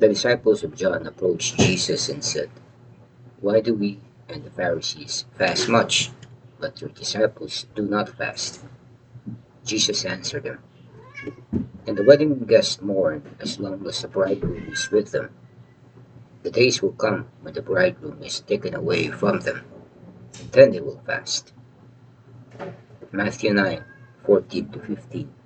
The disciples of John approached Jesus and said, Why do we and the Pharisees fast much, but your disciples do not fast? Jesus answered them, And the wedding guests mourn as long as the bridegroom is with them. The days will come when the bridegroom is taken away from them, and then they will fast. Matthew 9 14 to 15.